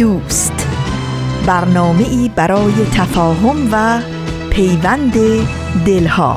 دوست. برنامه ای برای تفاهم و پیوند دلها.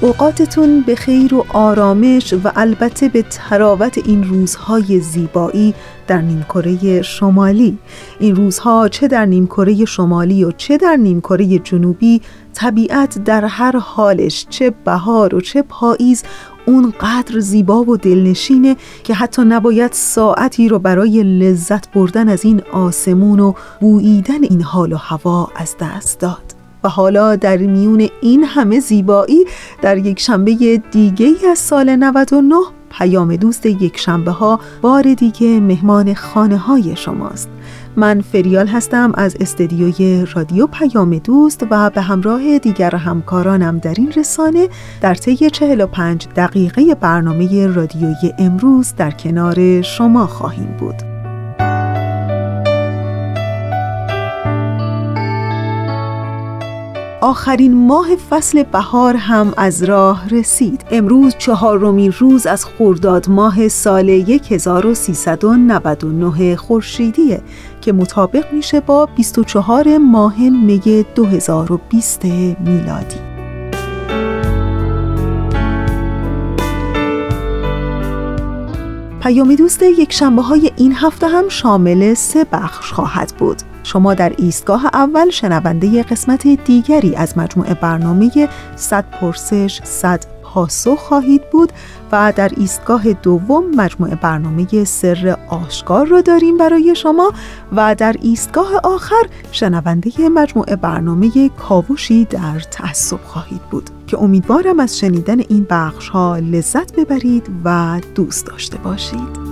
اوقاتتون به خیر و آرامش و البته به تراوت این روزهای زیبایی در نیمکره شمالی. این روزها چه در نیمکره شمالی و چه در نیمکره جنوبی طبیعت در هر حالش چه بهار و چه پاییز اونقدر زیبا و دلنشینه که حتی نباید ساعتی رو برای لذت بردن از این آسمون و بوییدن این حال و هوا از دست داد. و حالا در میون این همه زیبایی در یک شنبه دیگه از سال 99 پیام دوست یک شنبه ها بار دیگه مهمان خانه های شماست من فریال هستم از استدیوی رادیو پیام دوست و به همراه دیگر همکارانم در این رسانه در طی 45 دقیقه برنامه رادیوی امروز در کنار شما خواهیم بود. آخرین ماه فصل بهار هم از راه رسید. امروز چهارمین روز از خرداد ماه سال 1399 خورشیدیه که مطابق میشه با 24 ماه می 2020 میلادی. پیامی دوست یک شنبه های این هفته هم شامل سه بخش خواهد بود. شما در ایستگاه اول شنونده قسمت دیگری از مجموعه برنامه 100 پرسش 100 پاسخ خواهید بود و در ایستگاه دوم مجموعه برنامه سر آشکار را داریم برای شما و در ایستگاه آخر شنونده مجموعه برنامه کاوشی در تعصب خواهید بود که امیدوارم از شنیدن این بخش ها لذت ببرید و دوست داشته باشید.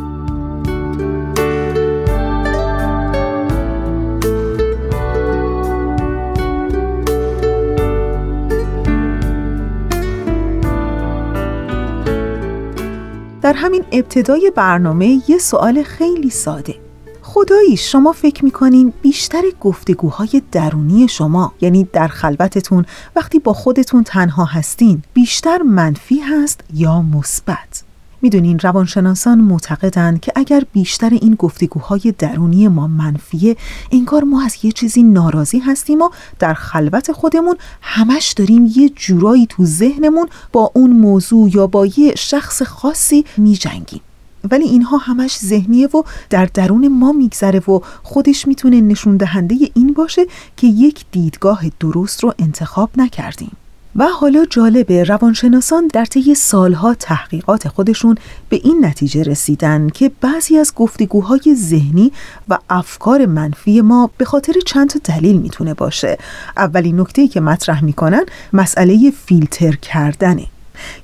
در همین ابتدای برنامه یه سوال خیلی ساده. خدایی شما فکر می‌کنین بیشتر گفتگوهای درونی شما یعنی در خلوتتون وقتی با خودتون تنها هستین بیشتر منفی هست یا مثبت؟ می‌دونین روانشناسان معتقدند که اگر بیشتر این گفتگوهای درونی ما منفیه انگار ما از یه چیزی ناراضی هستیم و در خلوت خودمون همش داریم یه جورایی تو ذهنمون با اون موضوع یا با یه شخص خاصی میجنگیم. ولی اینها همش ذهنیه و در درون ما میگذره و خودش می‌تونه نشون دهنده این باشه که یک دیدگاه درست رو انتخاب نکردیم. و حالا جالبه روانشناسان در طی سالها تحقیقات خودشون به این نتیجه رسیدن که بعضی از گفتگوهای ذهنی و افکار منفی ما به خاطر چند تا دلیل می‌تونه باشه. اولین نکته که مطرح می‌کنن مسئله فیلتر کردنه.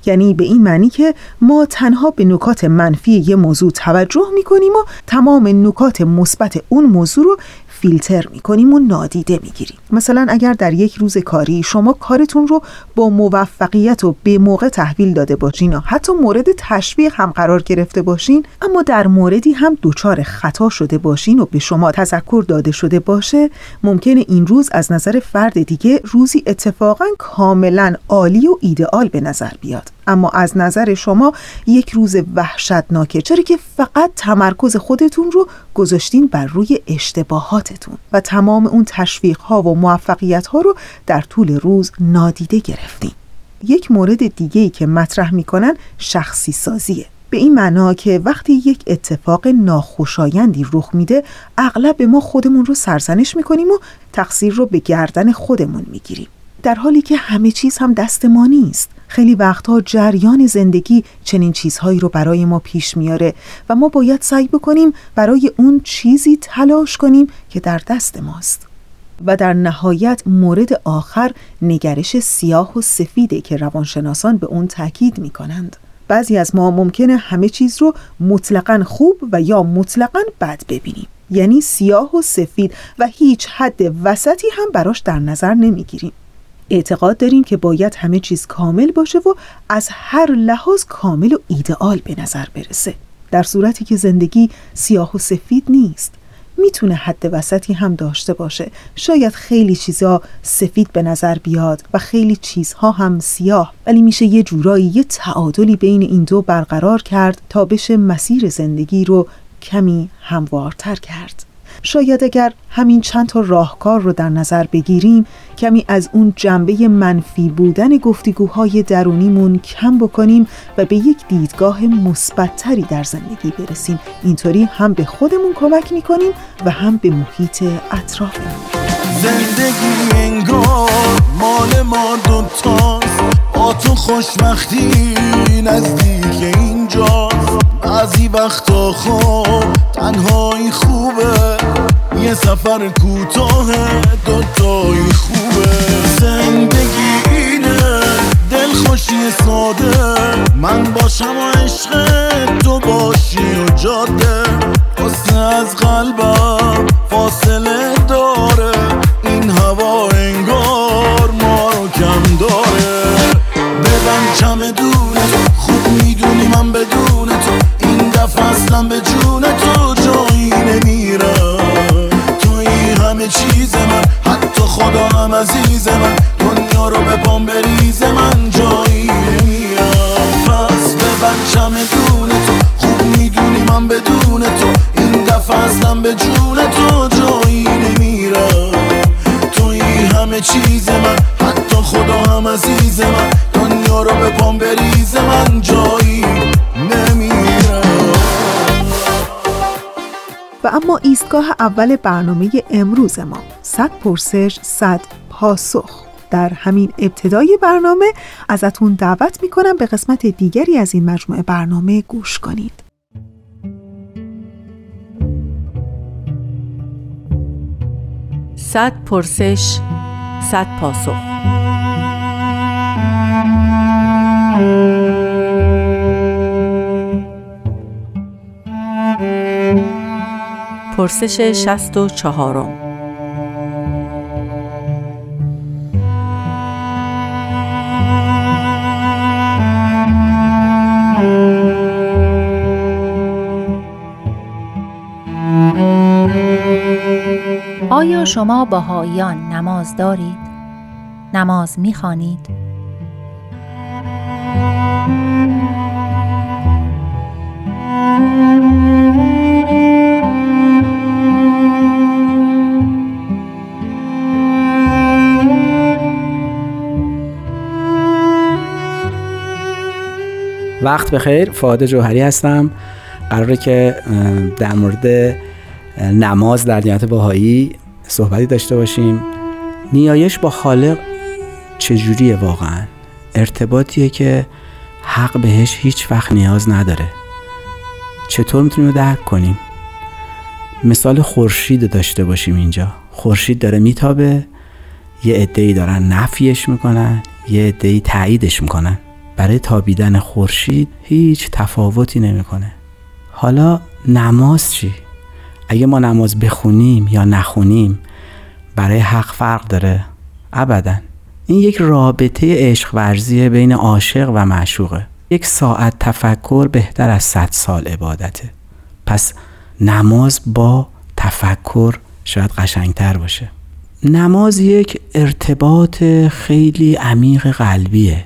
یعنی به این معنی که ما تنها به نکات منفی یه موضوع توجه می‌کنیم و تمام نکات مثبت اون موضوع رو فیلتر می‌کنیم و نادیده می‌گیریم. مثلا اگر در یک روز کاری شما کارتون رو با موفقیت و به موقع تحویل داده باشین و حتی مورد تشویق هم قرار گرفته باشین اما در موردی هم دچار خطا شده باشین و به شما تذکر داده شده باشه ممکنه این روز از نظر فرد دیگه روزی اتفاقا کاملا عالی و ایدئال به نظر بیاد. اما از نظر شما یک روز وحشتناکه چرا که فقط تمرکز خودتون رو گذاشتین بر روی اشتباهاتتون و تمام اون تشویق ها و موفقیت ها رو در طول روز نادیده گرفتین؟ یک مورد دیگه ای که مطرح می‌کنن شخصی سازیه. به این معنا که وقتی یک اتفاق ناخوشایندی رخ میده اغلب ما خودمون رو سرزنش می‌کنیم و تقصیر رو به گردن خودمون می‌گیریم. در حالی که همه چیز هم دست ما نیست. خیلی وقتها جریان زندگی چنین چیزهایی رو برای ما پیش میاره و ما باید سعی بکنیم برای اون چیزی تلاش کنیم که در دست ماست. و در نهایت مورد آخر نگرش سیاه و سفیده که روانشناسان به اون تاکید می کنند. بعضی از ما ممکنه همه چیز رو مطلقا خوب و یا مطلقا بد ببینیم. یعنی سیاه و سفید و هیچ حد وسطی هم براش در نظر نمی‌گیریم. اعتقاد داریم که باید همه چیز کامل باشه و از هر لحاظ کامل و ایدئال به نظر برسه. در صورتی که زندگی سیاه و سفید نیست. می‌تونه حد وسطی هم داشته باشه. شاید خیلی چیزها سفید به نظر بیاد و خیلی چیزها هم سیاه. ولی میشه یه جورایی یه تعادلی بین این دو برقرار کرد تا بشه مسیر زندگی رو کمی هموارتر کرد. شاید اگر همین چند تا راهکار رو در نظر بگیریم کمی از اون جنبه منفی بودن گفتگوهای درونیمون کم بکنیم و به یک دیدگاه مثبتتری در زندگی برسیم. اینطوری هم به خودمون کمک می‌کنیم و هم به محیط اطرافمون. زندگی انگار مال ما دوتاست تو خوشبختی نزدیک اینجاست. بعضی وقتا خوب تنهایی خوبه. یه سفر کوتاه دوتایی خوبه. زندگی اینه دل خوشی ساده. من باشم و عشق تو باشی و جاده. قصه از قلبم فاصله داره. این هوا انگار ما رو کم داره. ببن چمدون خوب می‌دونی من بدون تو این دفعه اصلا به جون تو جایی نمیرم توی همه چیز من حتی خدا هم عزیز من. دنیا رو به پام بریز من جایی نمیرم پس ببن چمدون تو خوب می‌دونی من بدون تو این دفعه اصلا به جون تو جایی نمیرم توی همه چیز من حتی خدا هم عزیز من. دنیا رو به پام بریز من جایی اما ایستگاه اول برنامه امروز ما صد پرسش صد پاسخ. در همین ابتدای برنامه ازتون دعوت می‌کنم به قسمت دیگری از این مجموعه برنامه گوش کنید. صد پرسش صد پاسخ. پرسش شست و چهارم آیا شما باهایان نماز دارید؟ نماز می‌خوانید؟ وقت بخیر. فعاد جوهری هستم. قراره که در مورد نماز در دیانت باهایی صحبتی داشته باشیم. نیایش با خالق چجوریه واقعا؟ ارتباطیه که حق بهش هیچ وقت نیاز نداره. چطور می‌تونیم درک کنیم؟ مثال خورشید داشته باشیم اینجا. خورشید داره میتابه یه عده‌ای دارن نفیش می‌کنن یه عده‌ای تاییدش می‌کنن. برای تابیدن خورشید هیچ تفاوتی نمی‌کنه. حالا نماز چی؟ اگه ما نماز بخونیم یا نخونیم برای حق فرق داره؟ ابدا. این یک رابطه عشق ورزیه بین عاشق و معشوقه. یک ساعت تفکر بهتر از صد سال عبادته. پس نماز با تفکر شاید قشنگتر باشه. نماز یک ارتباط خیلی عمیق قلبیه.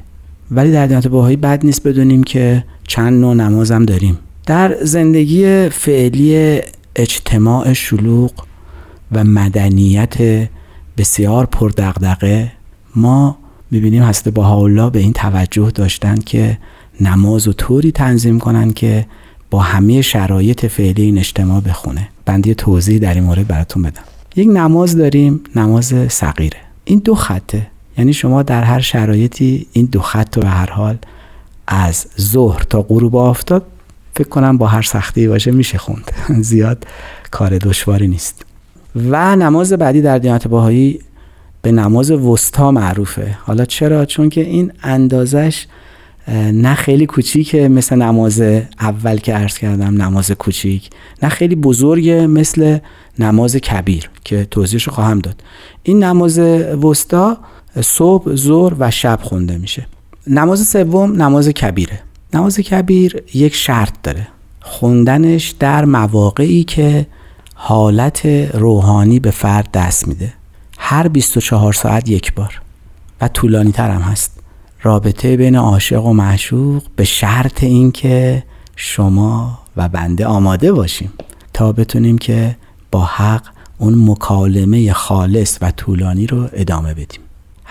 ولی در دیانت باهایی بد نیست بدونیم که چند نوع نماز هم داریم. در زندگی فعلی اجتماع شلوغ و مدنیت بسیار پردقدقه ما می‌بینیم حضرت بهاءالله به این توجه داشتن که نماز و طوری تنظیم کنن که با همه شرایط فعلی این اجتماع بخونه. بندی توضیح در این مورد براتون بدم. یک نماز داریم نماز صغیره. این دو خطه. یعنی شما در هر شرایطی این دو خط رو به هر حال از ظهر تا غروب آفتاب فکر کنم با هر سختی باشه میشه خوند. زیاد کار دشواری نیست. و نماز بعدی در دیانت باهایی به نماز وسطا معروفه. حالا چرا؟ چون که این اندازش نه خیلی کوچیکه مثل نماز اول که عرض کردم نماز کوچیک. نه خیلی بزرگه مثل نماز کبیر که توضیحش خواهم داد. این نماز وسطا صبح ظهر و شب خونده میشه. نماز سوم نماز کبیره. نماز کبیر یک شرط داره. خوندنش در مواقعی که حالت روحانی به فرد دست میده. هر 24 ساعت یک بار. و طولانی تر هم هست. رابطه بین عاشق و معشوق به شرط اینکه شما و بنده آماده باشیم تا بتونیم که با حق اون مکالمه خالص و طولانی رو ادامه بدیم.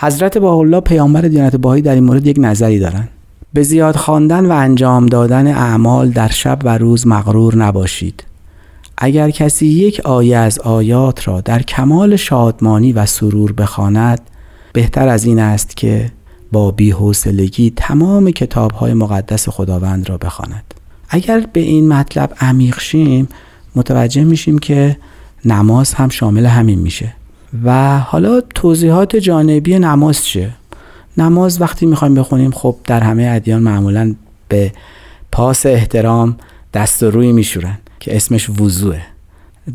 حضرت الله پیامبر دیانت باهایی در این مورد یک نظری دارن به زیاد خواندن و انجام دادن اعمال در شب و روز مغرور نباشید. اگر کسی یک آیه از آیات را در کمال شادمانی و سرور بخواند بهتر از این است که با بیحوصلگی تمام کتابهای مقدس خداوند را بخواند. اگر به این مطلب عمیق شیم متوجه میشیم که نماز هم شامل همین میشه. و حالا توضیحات جانبی نماز چه نماز وقتی می‌خوایم بخونیم خب در همه ادیان معمولا به پاس احترام دست و روی میشورن که اسمش وضوعه.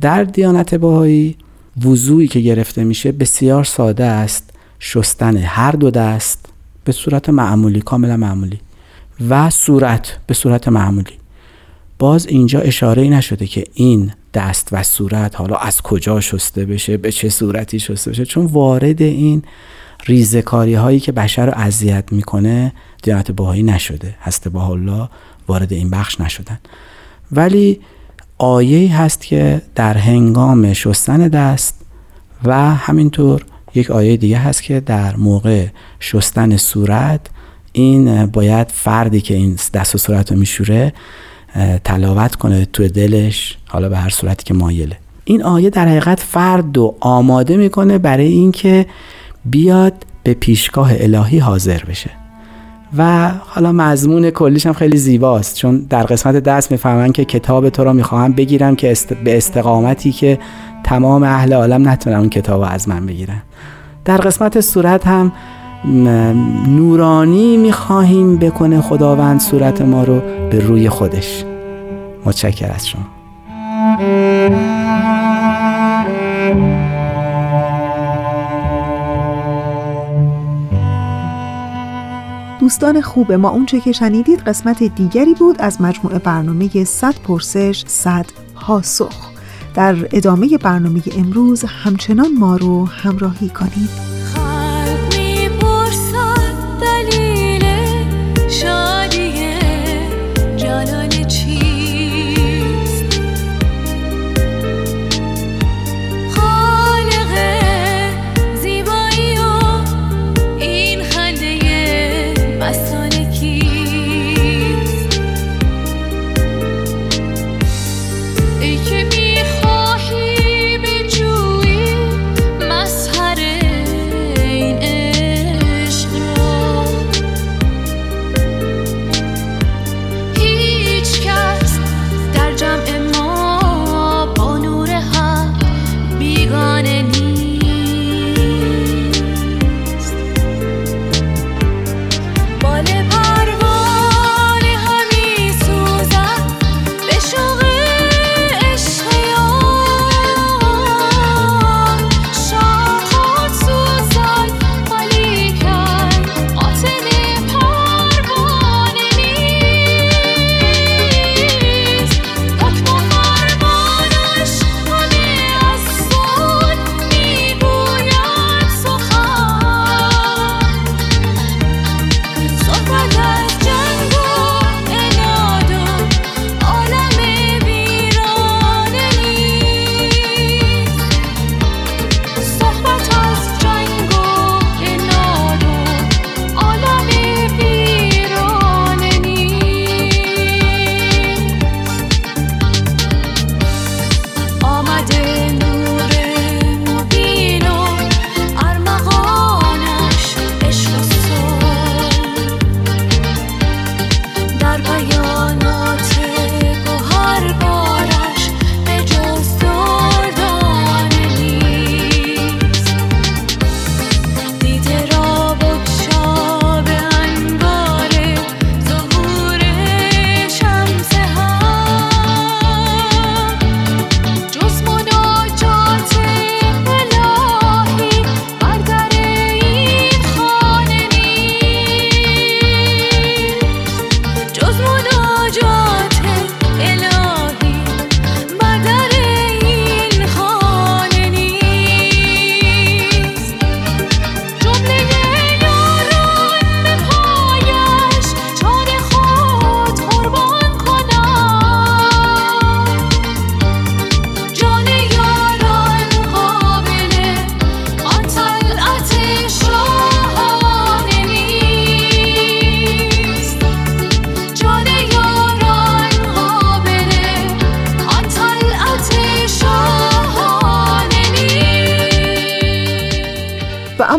در دیانت باهایی وضوعی که گرفته میشه بسیار ساده است شستن هر دو دست به صورت معمولی کاملا معمولی و صورت به صورت معمولی. باز اینجا اشاره نشده که این دست و صورت حالا از کجا شسته بشه به چه صورتی شسته بشه؟ چون وارد این ریزکاری هایی که بشر رو اذیت می‌کنه دیانت باهایی نشده. هست با الله وارد این بخش نشدن. ولی آیه هست که در هنگام شستن دست و همینطور یک آیه دیگه هست که در موقع شستن صورت این باید فردی که این دست و صورت رو میشوره تلاوت کنه تو دلش حالا به هر صورتی که مایله. این آیه در حقیقت فرد رو آماده می‌کنه برای اینکه بیاد به پیشگاه الهی حاضر بشه. و حالا مضمون کلیش هم خیلی زیباست چون در قسمت دست می‌فهمن که کتاب تو را می‌خواهم بگیرم که به استقامتی که تمام اهل عالم نتونن اون کتاب از من بگیرن. در قسمت صورت هم نورانی می‌خواهیم بکنه خداوند صورت ما رو به روی خودش. متشکر از شما. دوستان خوب ما اونچه که شنیدید قسمت دیگری بود از مجموعه برنامه 100 پرسش 100 پاسخ. در ادامه برنامه امروز همچنان ما رو همراهی کنید.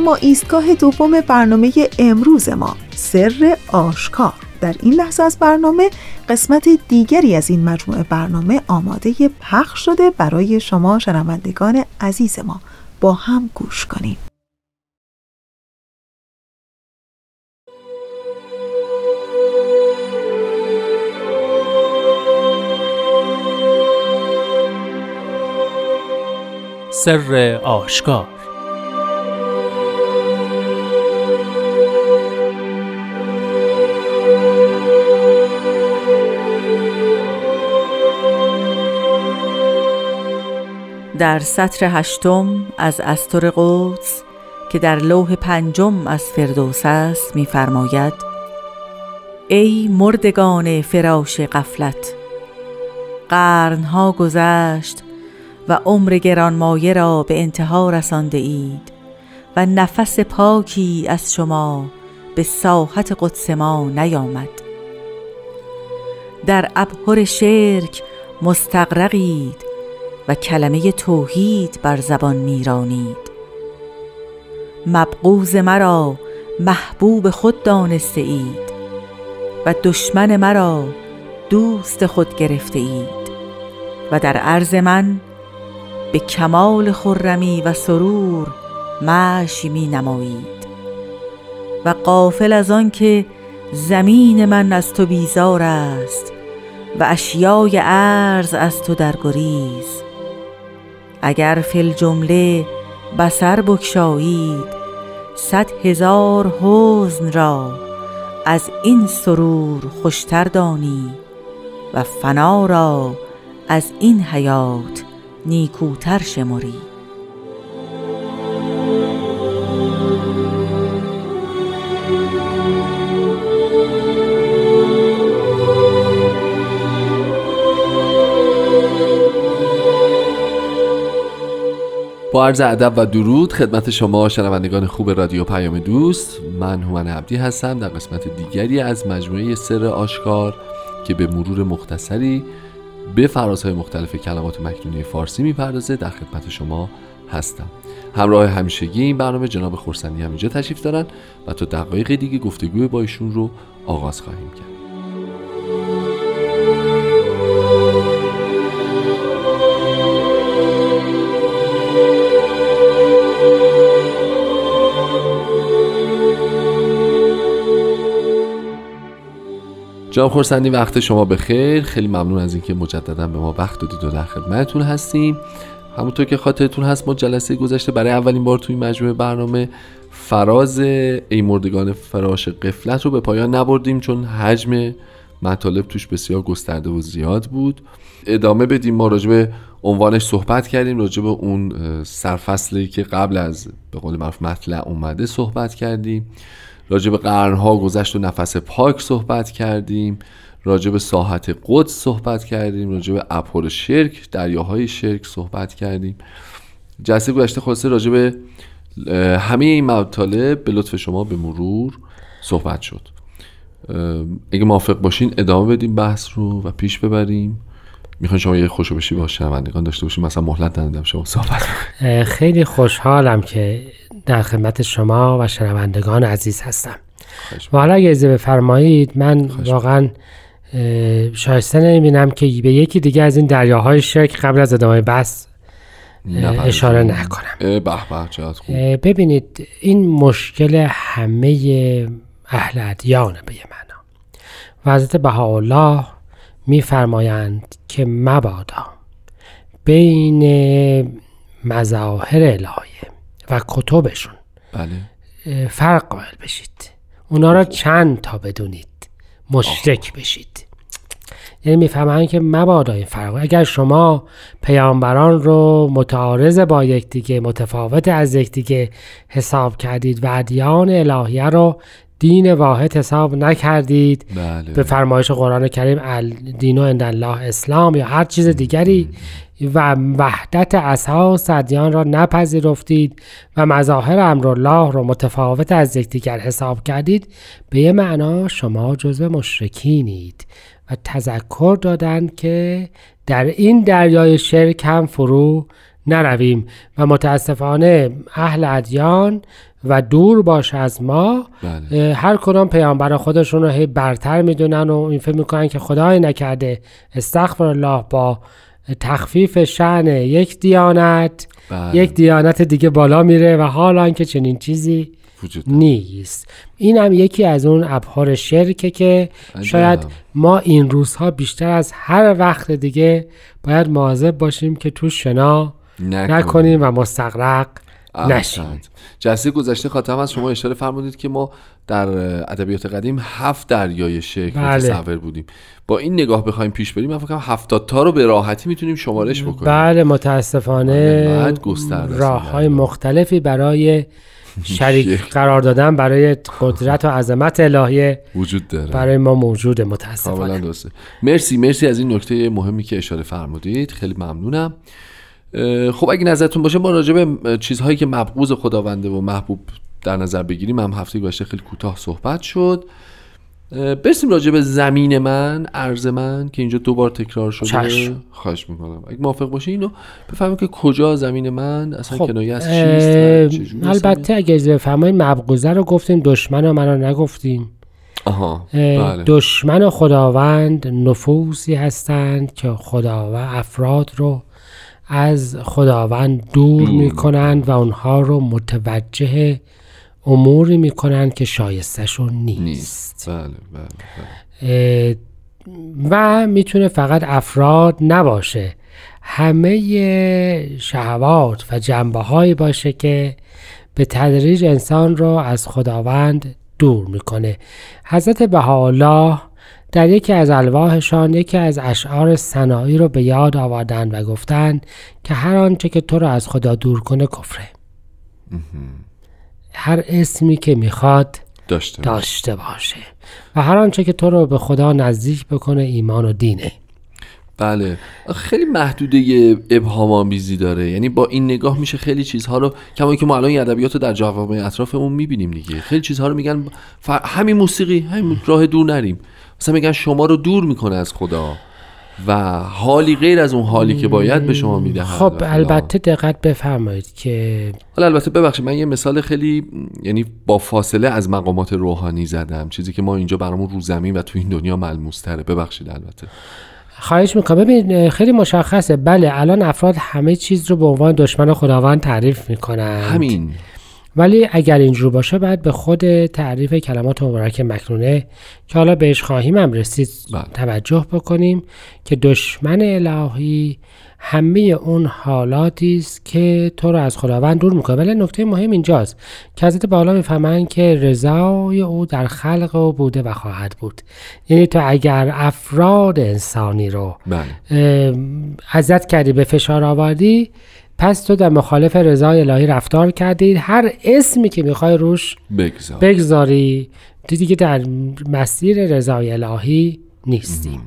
اما ایستگاه دوم برنامه امروز ما سر آشکار. در این لحظه از برنامه قسمت دیگری از این مجموعه برنامه آماده پخش شده برای شما شنوندگان عزیز ما. با هم گوش کنیم. سر آشکار در سطر هشتم از استر قدس که در لوح پنجم از فردوس است می‌فرماید ای مردگان فراش قفلت قرنها گذشت و عمر گرانمایه را به انتها رسانده اید و نفس پاکی از شما به ساحت قدس ما نیامد. در ابهر شرک مستقرقید و کلمه توحید بر زبان میرانید مبغوز مرا محبوب خود دانسته اید و دشمن مرا دوست خود گرفته اید و در عرض من به کمال خرمی و سرور مشی می نمایید و قافل از آن که زمین من از تو بیزار است و اشیای عرض از تو در گریز اگر فل جمله بسر بکشایید صد هزار حزن را از این سرور خوشتر دانی و فنا را از این حیات نیکوتر شمری. با عرض ادب و درود خدمت شما شنوندگان خوب رادیو پیام دوست. من هومن عبدی هستم در قسمت دیگری از مجموعه سر آشکار که به مرور مختصری به فرازهای مختلف کلمات مکنونی فارسی می‌پردازه در خدمت شما هستم. همراه همیشگی این برنامه جناب خورسندی هم اینجا تشریف دارن و تا دقایق دیگه گفتگوی با ایشون رو آغاز خواهیم کرد. جناب خورسندی وقت شما بخیر. خیلی ممنون از اینکه مجددا به ما وقت دادید و در خدمتتون هستیم. همونطور که خاطرتون هست ما جلسه گذشته برای اولین بار توی مجموعه برنامه فراز ای مردگان فراش قفلت رو به پایان نبردیم چون حجم مطالب توش بسیار گسترده و زیاد بود. ادامه بدیم ما راجع به عنوانش صحبت کردیم راجع به اون سرفصلی که قبل از به قول معروف مطلع اومده صحبت کردیم. راجع به قرنها گذشت و نفس پاک صحبت کردیم. راجع به ساحت قدس صحبت کردیم. راجع به اپور شرک دریاهای شرک صحبت کردیم. جلسه گذشته خلاصه راجع به همه این مطالب به لطف شما به مرور صحبت شد. اگه موافق باشین ادامه بدیم بحث رو و پیش ببریم. می‌خوان شما یه خوشو بشی با شنوندگان داشته باشیم. مثلا مهلت ندادم شما صحبت. خیلی خوشحالم که در خدمت شما و شنوندگان عزیز هستم. و حالا اگه اجازه بفرمایید من واقعا شایسته نمی‌بینم که به یکی دیگه از این دریاهای شرک قبل از ادامه بحث اشاره نکنم. به ببینید این مشکل همه اهل ادیانه به یه معنا. و حضرت بهاءالله میفرمایند که مبادا بین مظاهر الهیه و کتبشون. بله. فرق قائل بشید. اونا را چند تا بدونید؟ مشرک بشید. یعنی می‌فهمن که مبادا این فرق اگر شما پیامبران رو متعارض با یکدیگه متفاوت از یکدیگه حساب کردید و ادیان الهیه رو دین واحد حساب نکردید بله. به فرمایش قرآن کریم دین و الله اسلام یا هر چیز دیگری و وحدت اساس ادیان را نپذیرفتید و مظاهر امرالله را متفاوت از یکدیگر حساب کردید به یه معنا شما جزو مشرکینید و تذکر دادند که در این دریای شرک هم فرو نرویم و متاسفانه اهل ادیان و دور باش از ما بله. هر کدام پیامبر خودشون رو هی برتر می‌دونن و این فکر می‌کنن که خدای نکرده استغفر الله با تخفیف شعن یک دیانت بله. یک دیانت دیگه بالا میره و حالا که چنین چیزی وجود نیست این هم یکی از اون ابهار شرکه که. شاید ما این روزها بیشتر از هر وقت دیگه باید مواظب باشیم که تو شنا نکنیم و مستقرق نشیم. جلسه گذشته خاطرم از شما اشاره فرمودید که ما در ادبیات قدیم هفت دریای شکل بله. متصور بودیم. با این نگاه بخوایم پیش بریم من فکر هفتاد تا رو به راحتی می‌تونیم شمارش بکنیم. بله متاسفانه است راه های مختلفی برای شریک. قرار دادن برای قدرت و عظمت الهیه وجود داره. برای ما موجوده کاملا متاسفانه مرسی مرسی از این نکته مهمی که اشاره فرمودید. خیلی ممنونم. خب اگه نظرتون باشه ما راجع به چیزهایی که مبغوض خداونده و محبوب در نظر بگیریم هم هفته گذشته خیلی کوتاه صحبت شد برسیم راجع به زمین من عرض من که اینجا دو بار تکرار شده چشم. خواهش می‌کنم اگه موافق باشه اینو بفهمیم که کجا زمین من اصلا خب کنایه از چیست و البته اگه بفرمایید مبغوزه رو گفتیم دشمن رو منو نگفتیم زمین؟ آها اه، بله دشمن خداوند نفوسی هستند که خدا و افراد رو از خداوند دور می‌کنند و اونها رو متوجه اموری می‌کنند که شایستشون نیست, نیست. بله بله, بله. و می‌تونه فقط افراد نباشه. همه شهوات و جنبه هایی باشه که به تدریج انسان رو از خداوند دور می‌کنه. حضرت بهاءالله در یکی از الواحشان یکی از اشعار سنایی رو به یاد آوردن و گفتند که هر آنچه که تو رو از خدا دور کنه کفره. هر اسمی که می‌خواد داشته. داشته باشه. و هر آنچه که تو رو به خدا نزدیک بکنه ایمان و دینه. بله. خیلی محدوده ابهام آمیزی داره. یعنی با این نگاه میشه خیلی چیزها رو کما که ما الان این ادبیات رو در جوامع اطرافمون می‌بینیم دیگه. خیلی چیزها رو میگن ف... همین موسیقی همین راه دور نریم. مثلا میگن شما رو دور می‌کنه از خدا و حالی غیر از اون حالی که باید به شما میده خب البته دقت بفرمایید که حالا البته ببخشید من یه مثال خیلی یعنی با فاصله از مقامات روحانی زدم. چیزی که ما اینجا برامون رو زمین و تو این دنیا ملموس تره ببخشید البته. خواهش می‌کنم. ببین خیلی مشخصه. بله الان افراد همه چیز رو به عنوان دشمن خداوند تعریف می‌کنن. همین. ولی اگر اینجور باشه باید به خود تعریف کلمات مبارک مکنونه که حالا بهش خواهیم هم رسید بله. توجه بکنیم که دشمن الهی همه اون حالاتی است که تو رو از خداوند دور می‌کنه. ولی نکته مهم اینجاست که حضرت بالا می‌فهمن که رضای او در خلق او بوده و خواهد بود. یعنی تو اگر افراد انسانی رو بله. اه، اذیت کردی به فشار آوردی پس تو در مخالف رضای الهی رفتار کردی هر اسمی که می‌خوای روش بگذار بگذاری. تو دیگه در مسیر رضای الهی نیستی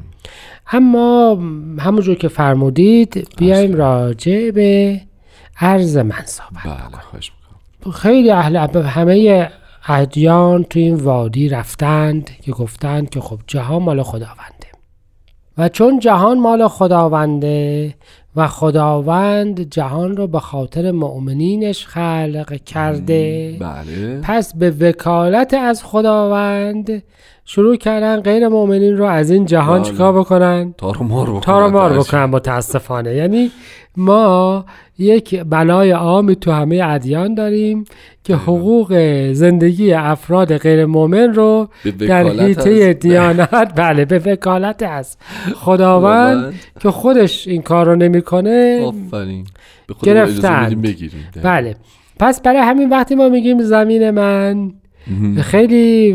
اما همونجور که فرمودید بیایم راجع به عرض من صحبت بله خیلی اهل همه ادیان تو این وادی رفتند که گفتند که خب جهان مال خداونده. و چون جهان مال خداونده و خداوند جهان رو به خاطر مؤمنینش خلق کرده. بله. پس به وکالت از خداوند شروع کردن غیر مؤمنین رو از این جهان بله. چیکار بکنن؟ تار و مار بکنن. تار و مار درش. بکنن متاسفانه. یعنی ما یک بلای عامی تو همه ادیان داریم که حقوق زندگی افراد غیر مؤمن رو در حیطه از- دیانت بله به وکالت از خداوند. که خودش این کار رو نمی‌کنه بگیریم. بله. پس برای همین وقتی ما میگیم زمین من خیلی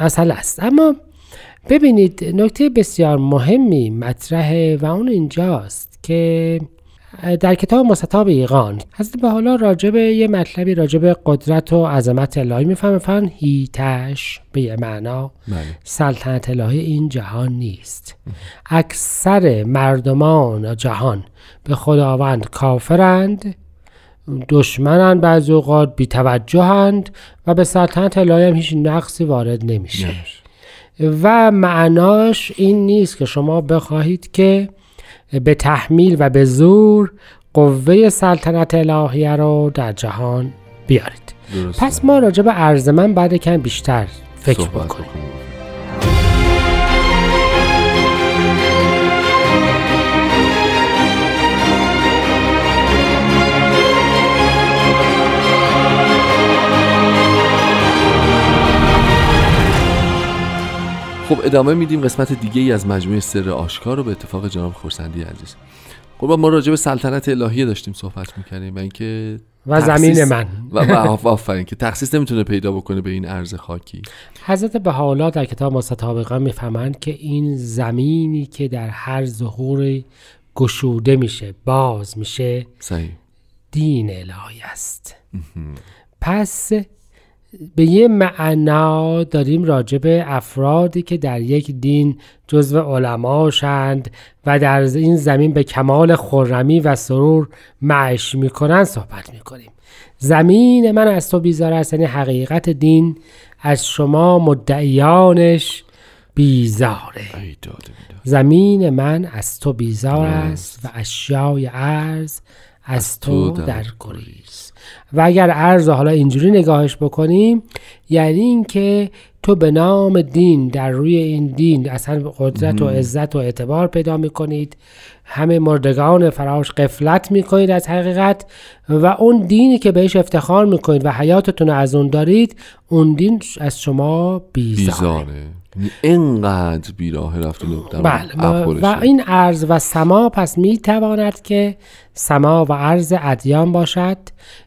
مسئله است. اما ببینید نکته بسیار مهمی مطرحه و اون اینجاست که در کتاب مستطاب ایقان حضرت به حالا راجب یه مطلبی راجب قدرت و عظمت الهی می‌فهمه فهم هیتش به یه معنا بله. سلطنت الهی این جهان نیست. اکثر مردمان جهان به خداوند کافرند. دشمنند بعضی اوقات بیتوجهند و به سلطنت الهی هم هیچ نقصی وارد نمیشه نمیشه. و معناش این نیست که شما بخواهید که به تحمیل و به زور قوه سلطنت الهیه رو در جهان بیارید درسته. پس ما راجع به عرض من بعد کم بیشتر فکر بکنیم خب ادامه میدیم قسمت دیگه ای از مجموعه سر آشکار رو به اتفاق جناب خورسندی عزیز. خب ما راجع به سلطنت الهیه داشتیم صحبت می‌کنیم و اینکه و زمین من. و و آفرین که تخصیص نمی‌تونه پیدا بکنه به این ارز خاکی. حضرت بهاءالله در کتاب مستطابقه می‌فهمند که این زمینی که در هر ظهور گشوده میشه باز میشه صحیح. دین الهی است. پس به یه معنا داریم راجع به افرادی که در یک دین جزو علماشند و در این زمین به کمال خرمی و سرور معش می‌کنن صحبت می‌کنیم زمین من از تو بیزار است یعنی حقیقت دین از شما مدعیانش بیزاره. زمین من از تو بیزار. است و اشیای ارز از تو در گریز و اگر ارز رو حالا اینجوری نگاهش بکنیم یعنی اینکه تو به نام دین در روی این دین اصلا قدرت و عزت و اعتبار پیدا می‌کنید. همه مردگان فراش قفلت می‌کنید از حقیقت و اون دینی که بهش افتخار می‌کنید و حیاتتون رو از اون دارید اون دین از شما بیزاره, بیزاره. اینقدر بیراه رفت و در بله و, این ارز و سما پس می تواند که سما و ارز ادیان باشد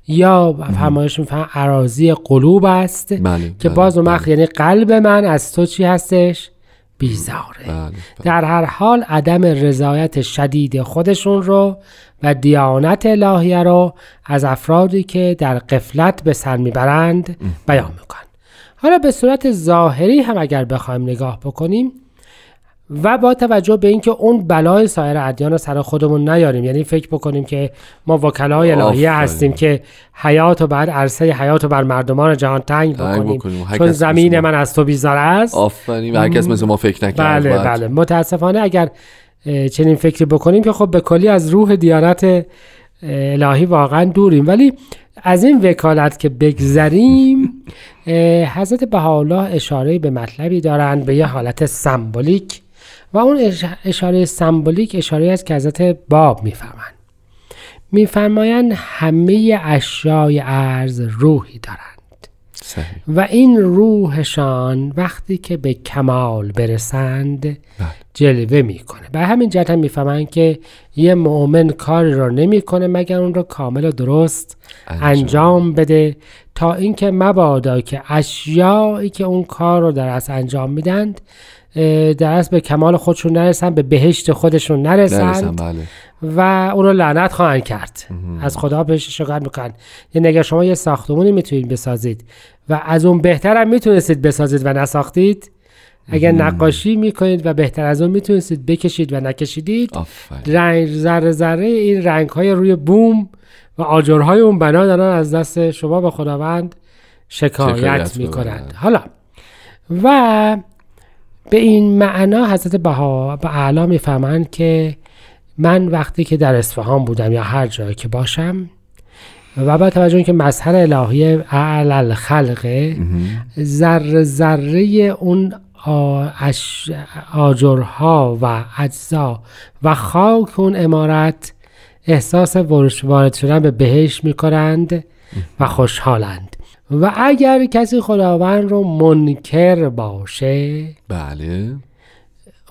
یا فرمایش میفهم اراضی قلوب است بله که بله، باز بله. وقت یعنی قلب من از تو چی هستش؟ بیزاره. بله بله. در هر حال عدم رضایت شدید خودشون رو و دیانت الهیه رو از افرادی که در قفلت به سر می‌برند بیان میکن حالا به صورت ظاهری هم اگر بخوایم نگاه بکنیم و با توجه به اینکه اون بلای سایر ادیان رو سر خودمون نیاریم یعنی فکر بکنیم که ما وکلای الهیه آفرین. هستیم که حیات و بر عرصه حیات و بر مردمان جهان تنگ بکنیم, بکنیم. چون زمین. من از تو بیزار است آفرین و هر کس مثل ما فکر نکرد بله. بله متاسفانه اگر چنین فکری بکنیم که خب به کلی از روح دیانت الهی واقعا دوریم ولی از این وکالت که بگذریم حضرت بهاءالله اشاره به مطلبی دارند به یه حالت سمبولیک و اون اش- اشاره سمبولیک اشاره است که حضرت باب می‌فهمند میفرمایند همه اشیای ارز روحی دارند. صحیح و این روحشان وقتی که به کمال برسند بله. جلوه می‌کنه به همین جهت هم می‌فهمن که یه مؤمن کاری رو نمی‌کنه مگر اون رو کامل و درست انجام. انجام, بده تا اینکه مبادا که اشیایی که اون کار رو در اصل انجام میدند در اصل به کمال خودشون نرسن به بهشت خودشون نرسند بله و اون رو لعنت خواهند کرد. از خدا بهش شکایت می‌کنن. یعنی اگر شما یه ساختمونی می‌تونید بسازید و از اون بهتر هم می‌تونستید بسازید و نساختید اگر نقاشی می‌کنید و بهتر از اون می‌تونستید بکشید و نکشیدید رنگ ذره ذره این رنگ های روی بوم و آجرهای اون بنا دارن از دست شما به خداوند شکایت, شکایت می‌کنند. حالا و به این معنا حضرت بها به اعلا می‌فهمند که من وقتی که در اصفهان بودم یا هر جایی که باشم و با توجه اینکه مظهر الهی اعلی الخلقه ذره ذره اون آجرها و اجزا و خاک اون امارت احساس وارد شدن به بهش می‌کنند و خوشحالند. و اگر کسی خداوند رو منکر باشه بله.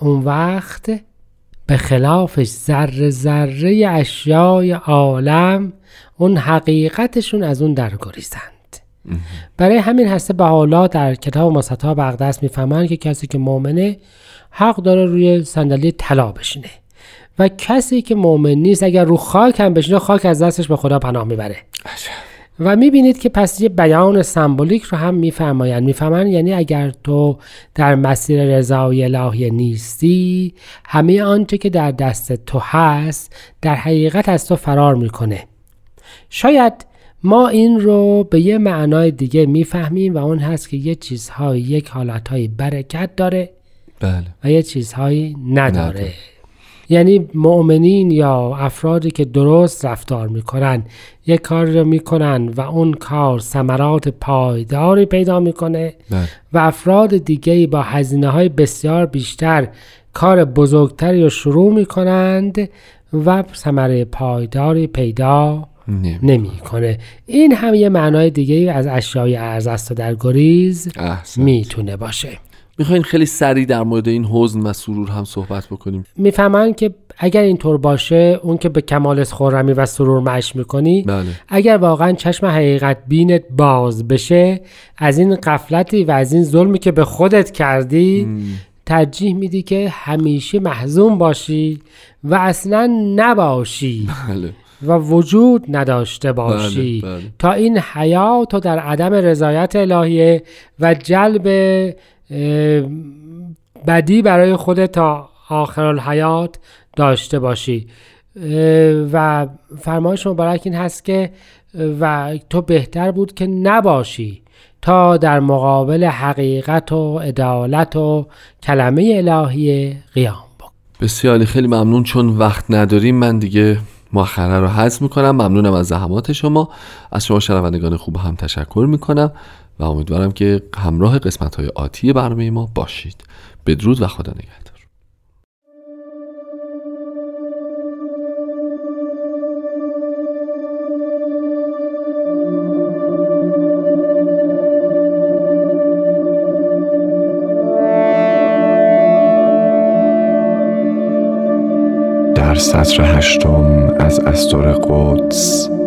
اون وقت به خلافش ذره ذره اشیای عالم اون حقیقتشون از اون درگریزند برای همین هسته به حالا در کتاب مستطاب اقدس می‌فهمند که کسی که مؤمنه حق داره روی صندلی طلا بشینه و کسی که مؤمن نیست اگر رو خاک هم بشینه خاک از دستش به خدا پناه می‌بره. و می‌بینید که پس یه بیان سمبولیک رو هم میفرمایند. می‌فهمن یعنی اگر تو در مسیر رضای الهی نیستی همه آنچه که در دست تو هست در حقیقت از تو فرار می‌کنه. شاید ما این رو به یه معنای دیگه می‌فهمیم و اون هست که یه چیزهایی یک حالتهایی برکت داره بله. و یه چیزهایی نداره. نداره. یعنی مؤمنین یا افرادی که درست رفتار می‌کنن یک کار رو می‌کنن و اون کار ثمرات پایداری پیدا می‌کنه بله. و افراد دیگه با هزینه های بسیار بیشتر کار بزرگتری رو شروع می‌کنند و ثمره پایداری پیدا نه. نمی‌کنه این هم یه معنای دیگه از اشیای ارز است و در گریز می‌تونه باشه می‌خواین خیلی سریع در مورد این حزن و سرور هم صحبت بکنیم؟ می‌فهمن که اگر اینطور باشه اون که به کمال خرمی و سرور مش می‌کنی بله. اگر واقعا چشم حقیقت بینت باز بشه از این قفلتی و از این ظلمی که به خودت کردی ترجیح میدی که همیشه محزون باشی و اصلا نباشی. بله. و وجود نداشته باشی. بله، بله. تا این حیات و در عدم رضایت الهیه و جلب بدی برای خودت تا آخر الحیات داشته باشی. و فرمایش مبارک این هست که و تو بهتر بود که نباشی تا در مقابل حقیقت و عدالت و کلمه الهی قیام بکن. بسیاری خیلی ممنون. چون وقت نداریم من دیگه مؤخره رو حذف می‌کنم. ممنونم از زحمات شما. از شما شنوندگان خوب هم تشکر می‌کنم. و امیدوارم که همراه قسمت های آتی برنامه ما باشید. بدرود و خدا نگهدار. در سطر هشتم از استور قدس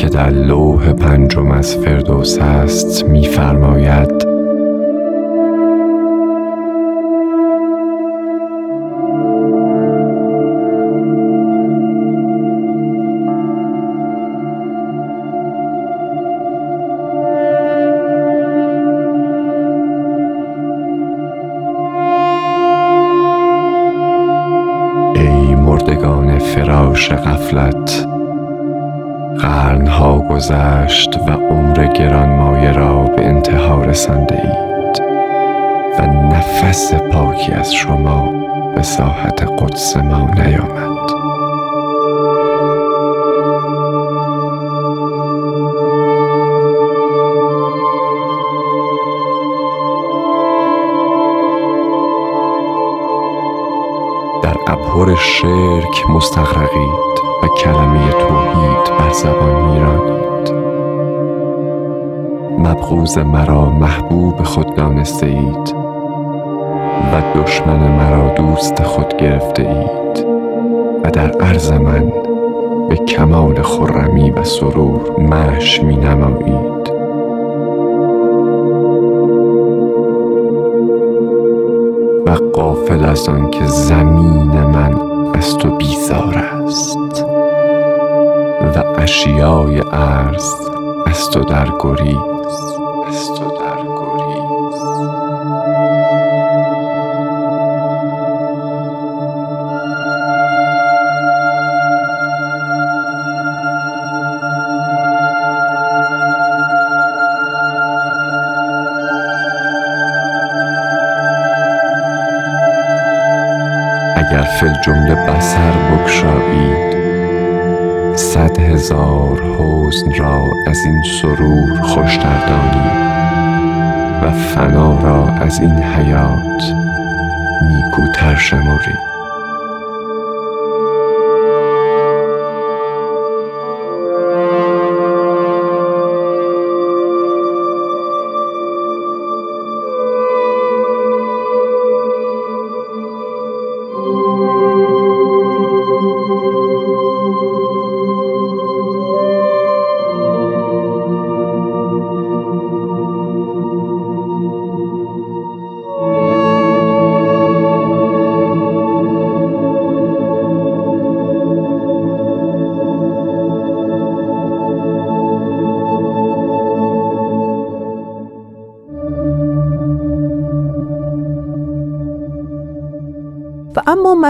که در لوح پنجم از فردوس است می‌فرماید پاکی از شما به ساحت قدس ما نیامد. در ابهر شرک مستغرقید و کلمه توحید بر زبان میرانید. مبغوز مرا محبوب خود دانسته اید و دشمن مرا دوست خود گرفته اید و در عرض من به کمال خرمی و سرور مش می نمایید. و قافل از آن که زمین من از تو بیزار است و اشیای ارز از تو در گریز از اگر فل جمله بسر بگشایید. صد هزار حزن را از این سرور خوشتر دانید و فنا را از این حیات نیکوتر شمرید.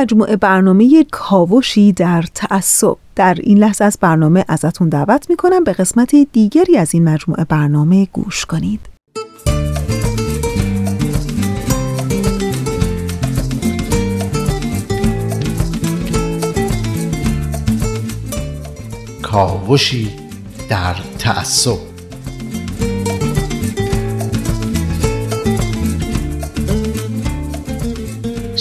مجموعه برنامه کاوشی در تعصب. در این لحظه از برنامه ازتون دعوت می‌کنم. به قسمت دیگری از این مجموعه برنامه گوش کنید. کاوشی در تعصب.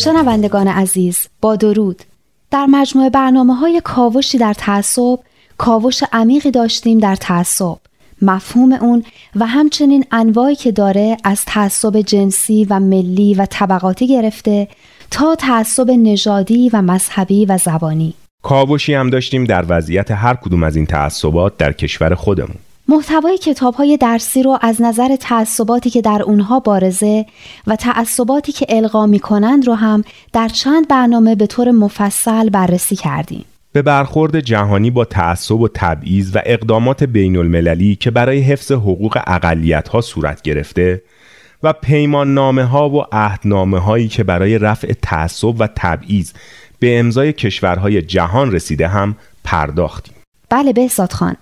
شنوندگان عزیز با درود. در مجموعه برنامه های کاوشی در تعصب کاوش عمیقی داشتیم در تعصب. مفهوم اون و همچنین انواعی که داره از تعصب جنسی و ملی و طبقاتی گرفته تا تعصب نژادی و مذهبی و زبانی. کاوشی هم داشتیم در وضعیت هر کدوم از این تعصبات در کشور خودمون. محتوای کتاب های درسی رو از نظر تعصباتی که در اونها بارزه و تعصباتی که القا می کنند رو هم در چند برنامه به طور مفصل بررسی کردیم. به برخورد جهانی با تعصب و تبعیض و اقدامات بین المللی که برای حفظ حقوق اقلیت ها صورت گرفته و پیمان نامه ها و عهدنامه هایی که برای رفع تعصب و تبعیض به امضای کشورهای جهان رسیده هم پرداختیم. بله بهزاد خان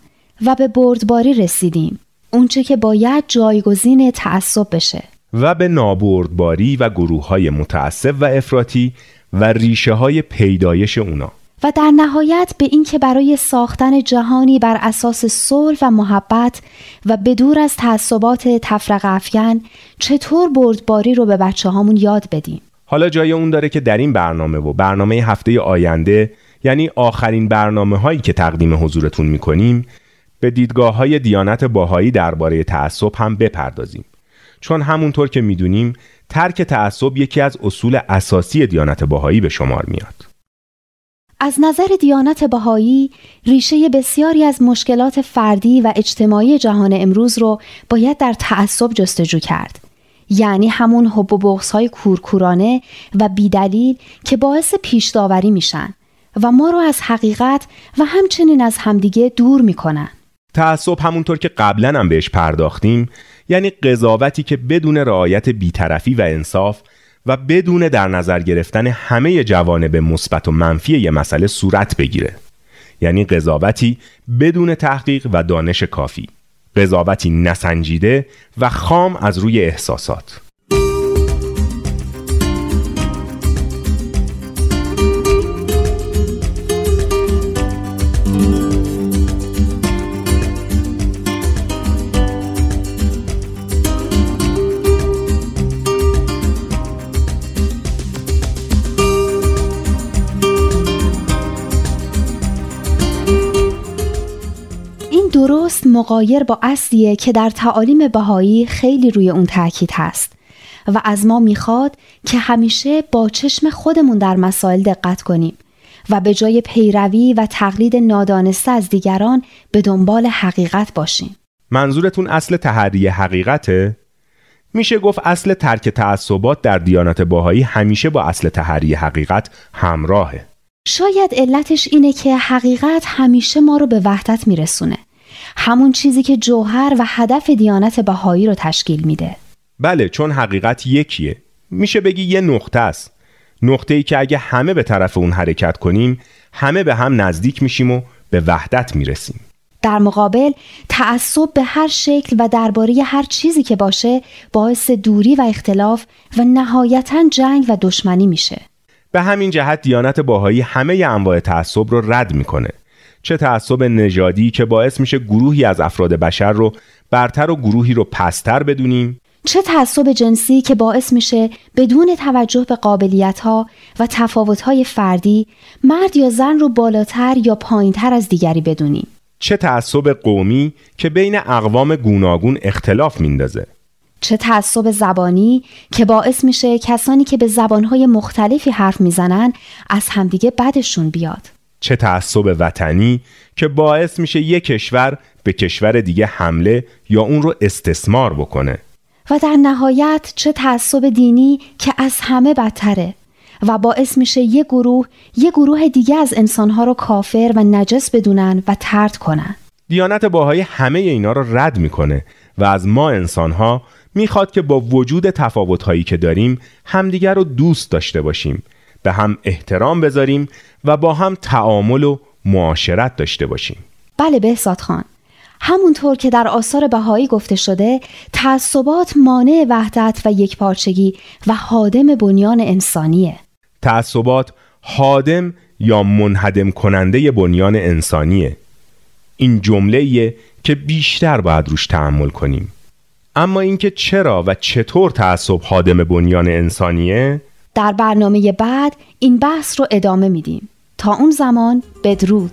و به بردباری رسیدیم. اونچه که باید جایگزین تعصب بشه. و به نابردباری و گروه های متعصب و افراطی و ریشه های پیدایش اونا. و در نهایت به اینکه برای ساختن جهانی بر اساس صلح و محبت و بدور از تعصبات تفرق افکن چطور بردباری رو به بچه هامون یاد بدیم حالا جای اون داره که در این برنامه و برنامه هفته آینده یعنی آخرین برنامه هایی که تقدیم حضورتون می‌کنیم به دیدگاه های دیانت باهایی درباره تعصب هم بپردازیم. چون همونطور که می‌دونیم ترک تعصب یکی از اصول اساسی دیانت باهایی به شمار میاد. از نظر دیانت بهایی ریشه بسیاری از مشکلات فردی و اجتماعی جهان امروز رو باید در تعصب جستجو کرد. یعنی همون حب و بغض های کورکورانه و بیدلیل که باعث پیش داوری میشن و ما رو از حقیقت و همچنین از همدیگه دور می‌کنن. تعصب همونطور که قبلا هم بهش پرداختیم یعنی قضاوتی که بدون رعایت بیطرفی و انصاف و بدون در نظر گرفتن همه جوانب مثبت و منفی یه مسئله صورت بگیره. یعنی قضاوتی بدون تحقیق و دانش کافی. قضاوتی نسنجیده و خام از روی احساسات. درست مقایر با اصلیه که در تعالیم بهایی خیلی روی اون تاکید هست و از ما می‌خواد که همیشه با چشم خودمون در مسائل دقت کنیم و به جای پیروی و تقلید نادانسته از دیگران به دنبال حقیقت باشیم. منظورتون اصل تحری حقیقته؟ میشه گفت اصل ترک تعصبات در دیانت باهایی همیشه با اصل تحری حقیقت همراهه. شاید علتش اینه که حقیقت همیشه ما رو به وحدت میرسونه. همون چیزی که جوهر و هدف دیانت بهایی رو تشکیل میده. بله چون حقیقت یکیه. میشه بگی یه نقطه است. نقطه ای که اگه همه به طرف اون حرکت کنیم همه به هم نزدیک میشیم و به وحدت می‌رسیم. در مقابل تعصب به هر شکل و درباره هر چیزی که باشه باعث دوری و اختلاف و نهایتا جنگ و دشمنی میشه. به همین جهت دیانت باهایی همه انواع تعصب رو رد می‌کنه. چه تعصب نژادی که باعث میشه گروهی از افراد بشر رو برتر و گروهی رو پستر بدونیم؟ چه تعصب جنسی که باعث میشه بدون توجه به قابلیت ها و تفاوت های فردی مرد یا زن رو بالاتر یا پایینتر از دیگری بدونیم؟ چه تعصب قومی که بین اقوام گوناگون اختلاف میندازه؟ چه تعصب زبانی که باعث میشه کسانی که به زبانهای مختلفی حرف می‌زنن از همدیگه بدشون بیاد؟ چه تعصب وطنی که باعث میشه یک کشور به کشور دیگه حمله یا اون رو استثمار بکنه. و در نهایت چه تعصب دینی که از همه بدتره و باعث میشه یه گروه یه گروه دیگه از انسانها رو کافر و نجس بدونن و ترد کنن. دیانت باهای همه اینا رو رد می‌کنه و از ما انسانها می‌خواد که با وجود تفاوتهایی که داریم همدیگر رو دوست داشته باشیم. به هم احترام بذاریم و با هم تعامل و معاشرت داشته باشیم. بله بهزاد خان. همونطور که در آثار بهایی گفته شده تعصبات مانع وحدت و یکپارچگی و حادم بنیان انسانیه. تعصبات حادم یا منهدم کننده بنیان انسانیه. این جمله که بیشتر باید روش تحمل کنیم. اما اینکه چرا و چطور تعصب حادم بنیان انسانیه؟ در برنامه بعد این بحث رو ادامه میدیم. تا اون زمان بدرود.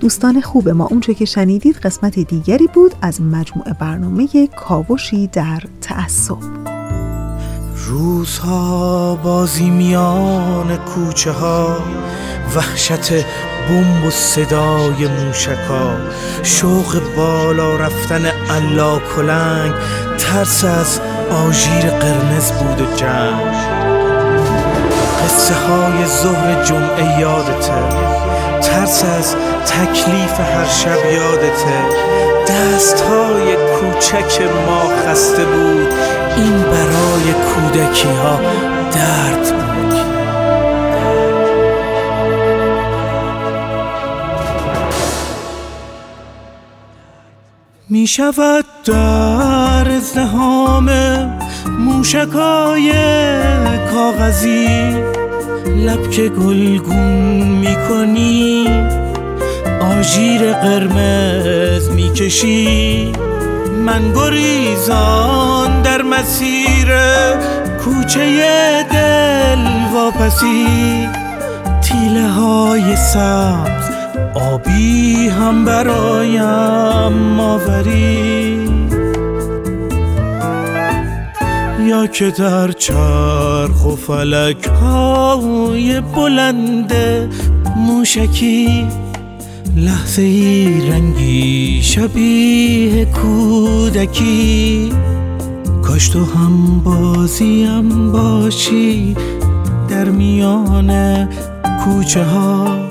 دوستان خوب ما اونچه که شنیدید قسمت دیگری بود از مجموعه برنامه کاوشی در تعصب. روزها بازی میان کوچه ها وحشت بمب و صدای موشکا شوق بالا رفتن علا کلنگ ترس از آژیر قرمز بود و جنگ. قصه های ظهر جمعه یادته ترس از تکلیف هر شب یادته. دست های کوچک ما خسته بود این برای کودکی ها درد بود. می شود در ازدهام موشکای کاغذی. لب که گلگون می‌کنی آژیر قرمز می‌کشی من گریزان در مسیر کوچه دل واپسی. تیله های سبز آبی هم برایم ماوری یا که در چرخ و فلک های بلند موشکی لحظه ای رنگی شبیه کودکی. کاش تو هم بازیم باشی در میان کوچه ها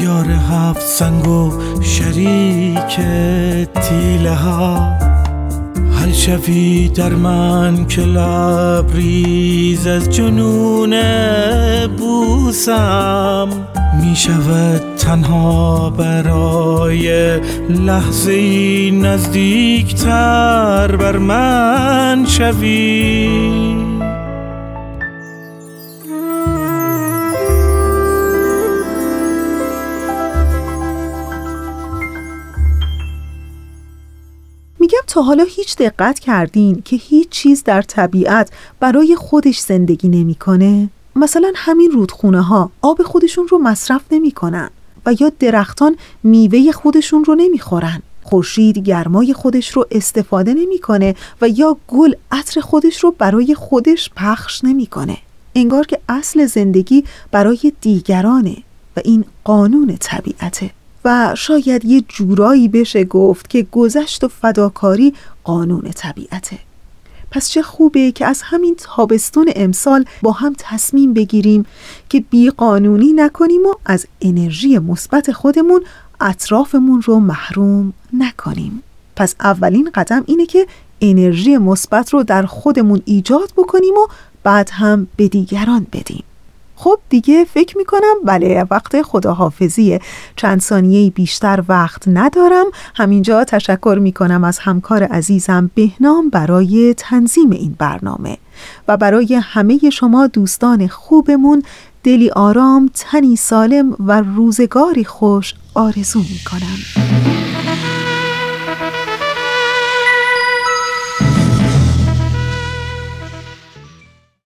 یار هفت سنگ و شریک تیله ها حل شوی در من که لبریز از جنون بوسم. می شود تنها برای لحظه نزدیکتر بر من شوی. تا حالا هیچ دقت کردین که هیچ چیز در طبیعت برای خودش زندگی نمی‌کنه؟ مثلا همین رودخونه ها آب خودشون رو مصرف نمی‌کنن و یا درختان میوه خودشون رو نمی‌خورن. خورشید گرمای خودش رو استفاده نمی‌کنه و یا گل عطر خودش رو برای خودش پخش نمی‌کنه. انگار که اصل زندگی برای دیگرانه و این قانون طبیعته. و شاید یه جورایی بشه گفت که گذشت و فداکاری قانون طبیعته. پس چه خوبه که از همین تابستون امسال با هم تصمیم بگیریم که بی قانونی نکنیم و از انرژی مثبت خودمون اطرافمون رو محروم نکنیم. پس اولین قدم اینه که انرژی مثبت رو در خودمون ایجاد بکنیم و بعد هم به دیگران بدیم. خب دیگه فکر می‌کنم بله وقت خداحافظیه. چند ثانیه بیشتر وقت ندارم. همینجا تشکر می‌کنم از همکار عزیزم بهنام برای تنظیم این برنامه. و برای همه شما دوستان خوبمون دلی آرام تنی سالم و روزگاری خوش آرزو می‌کنم.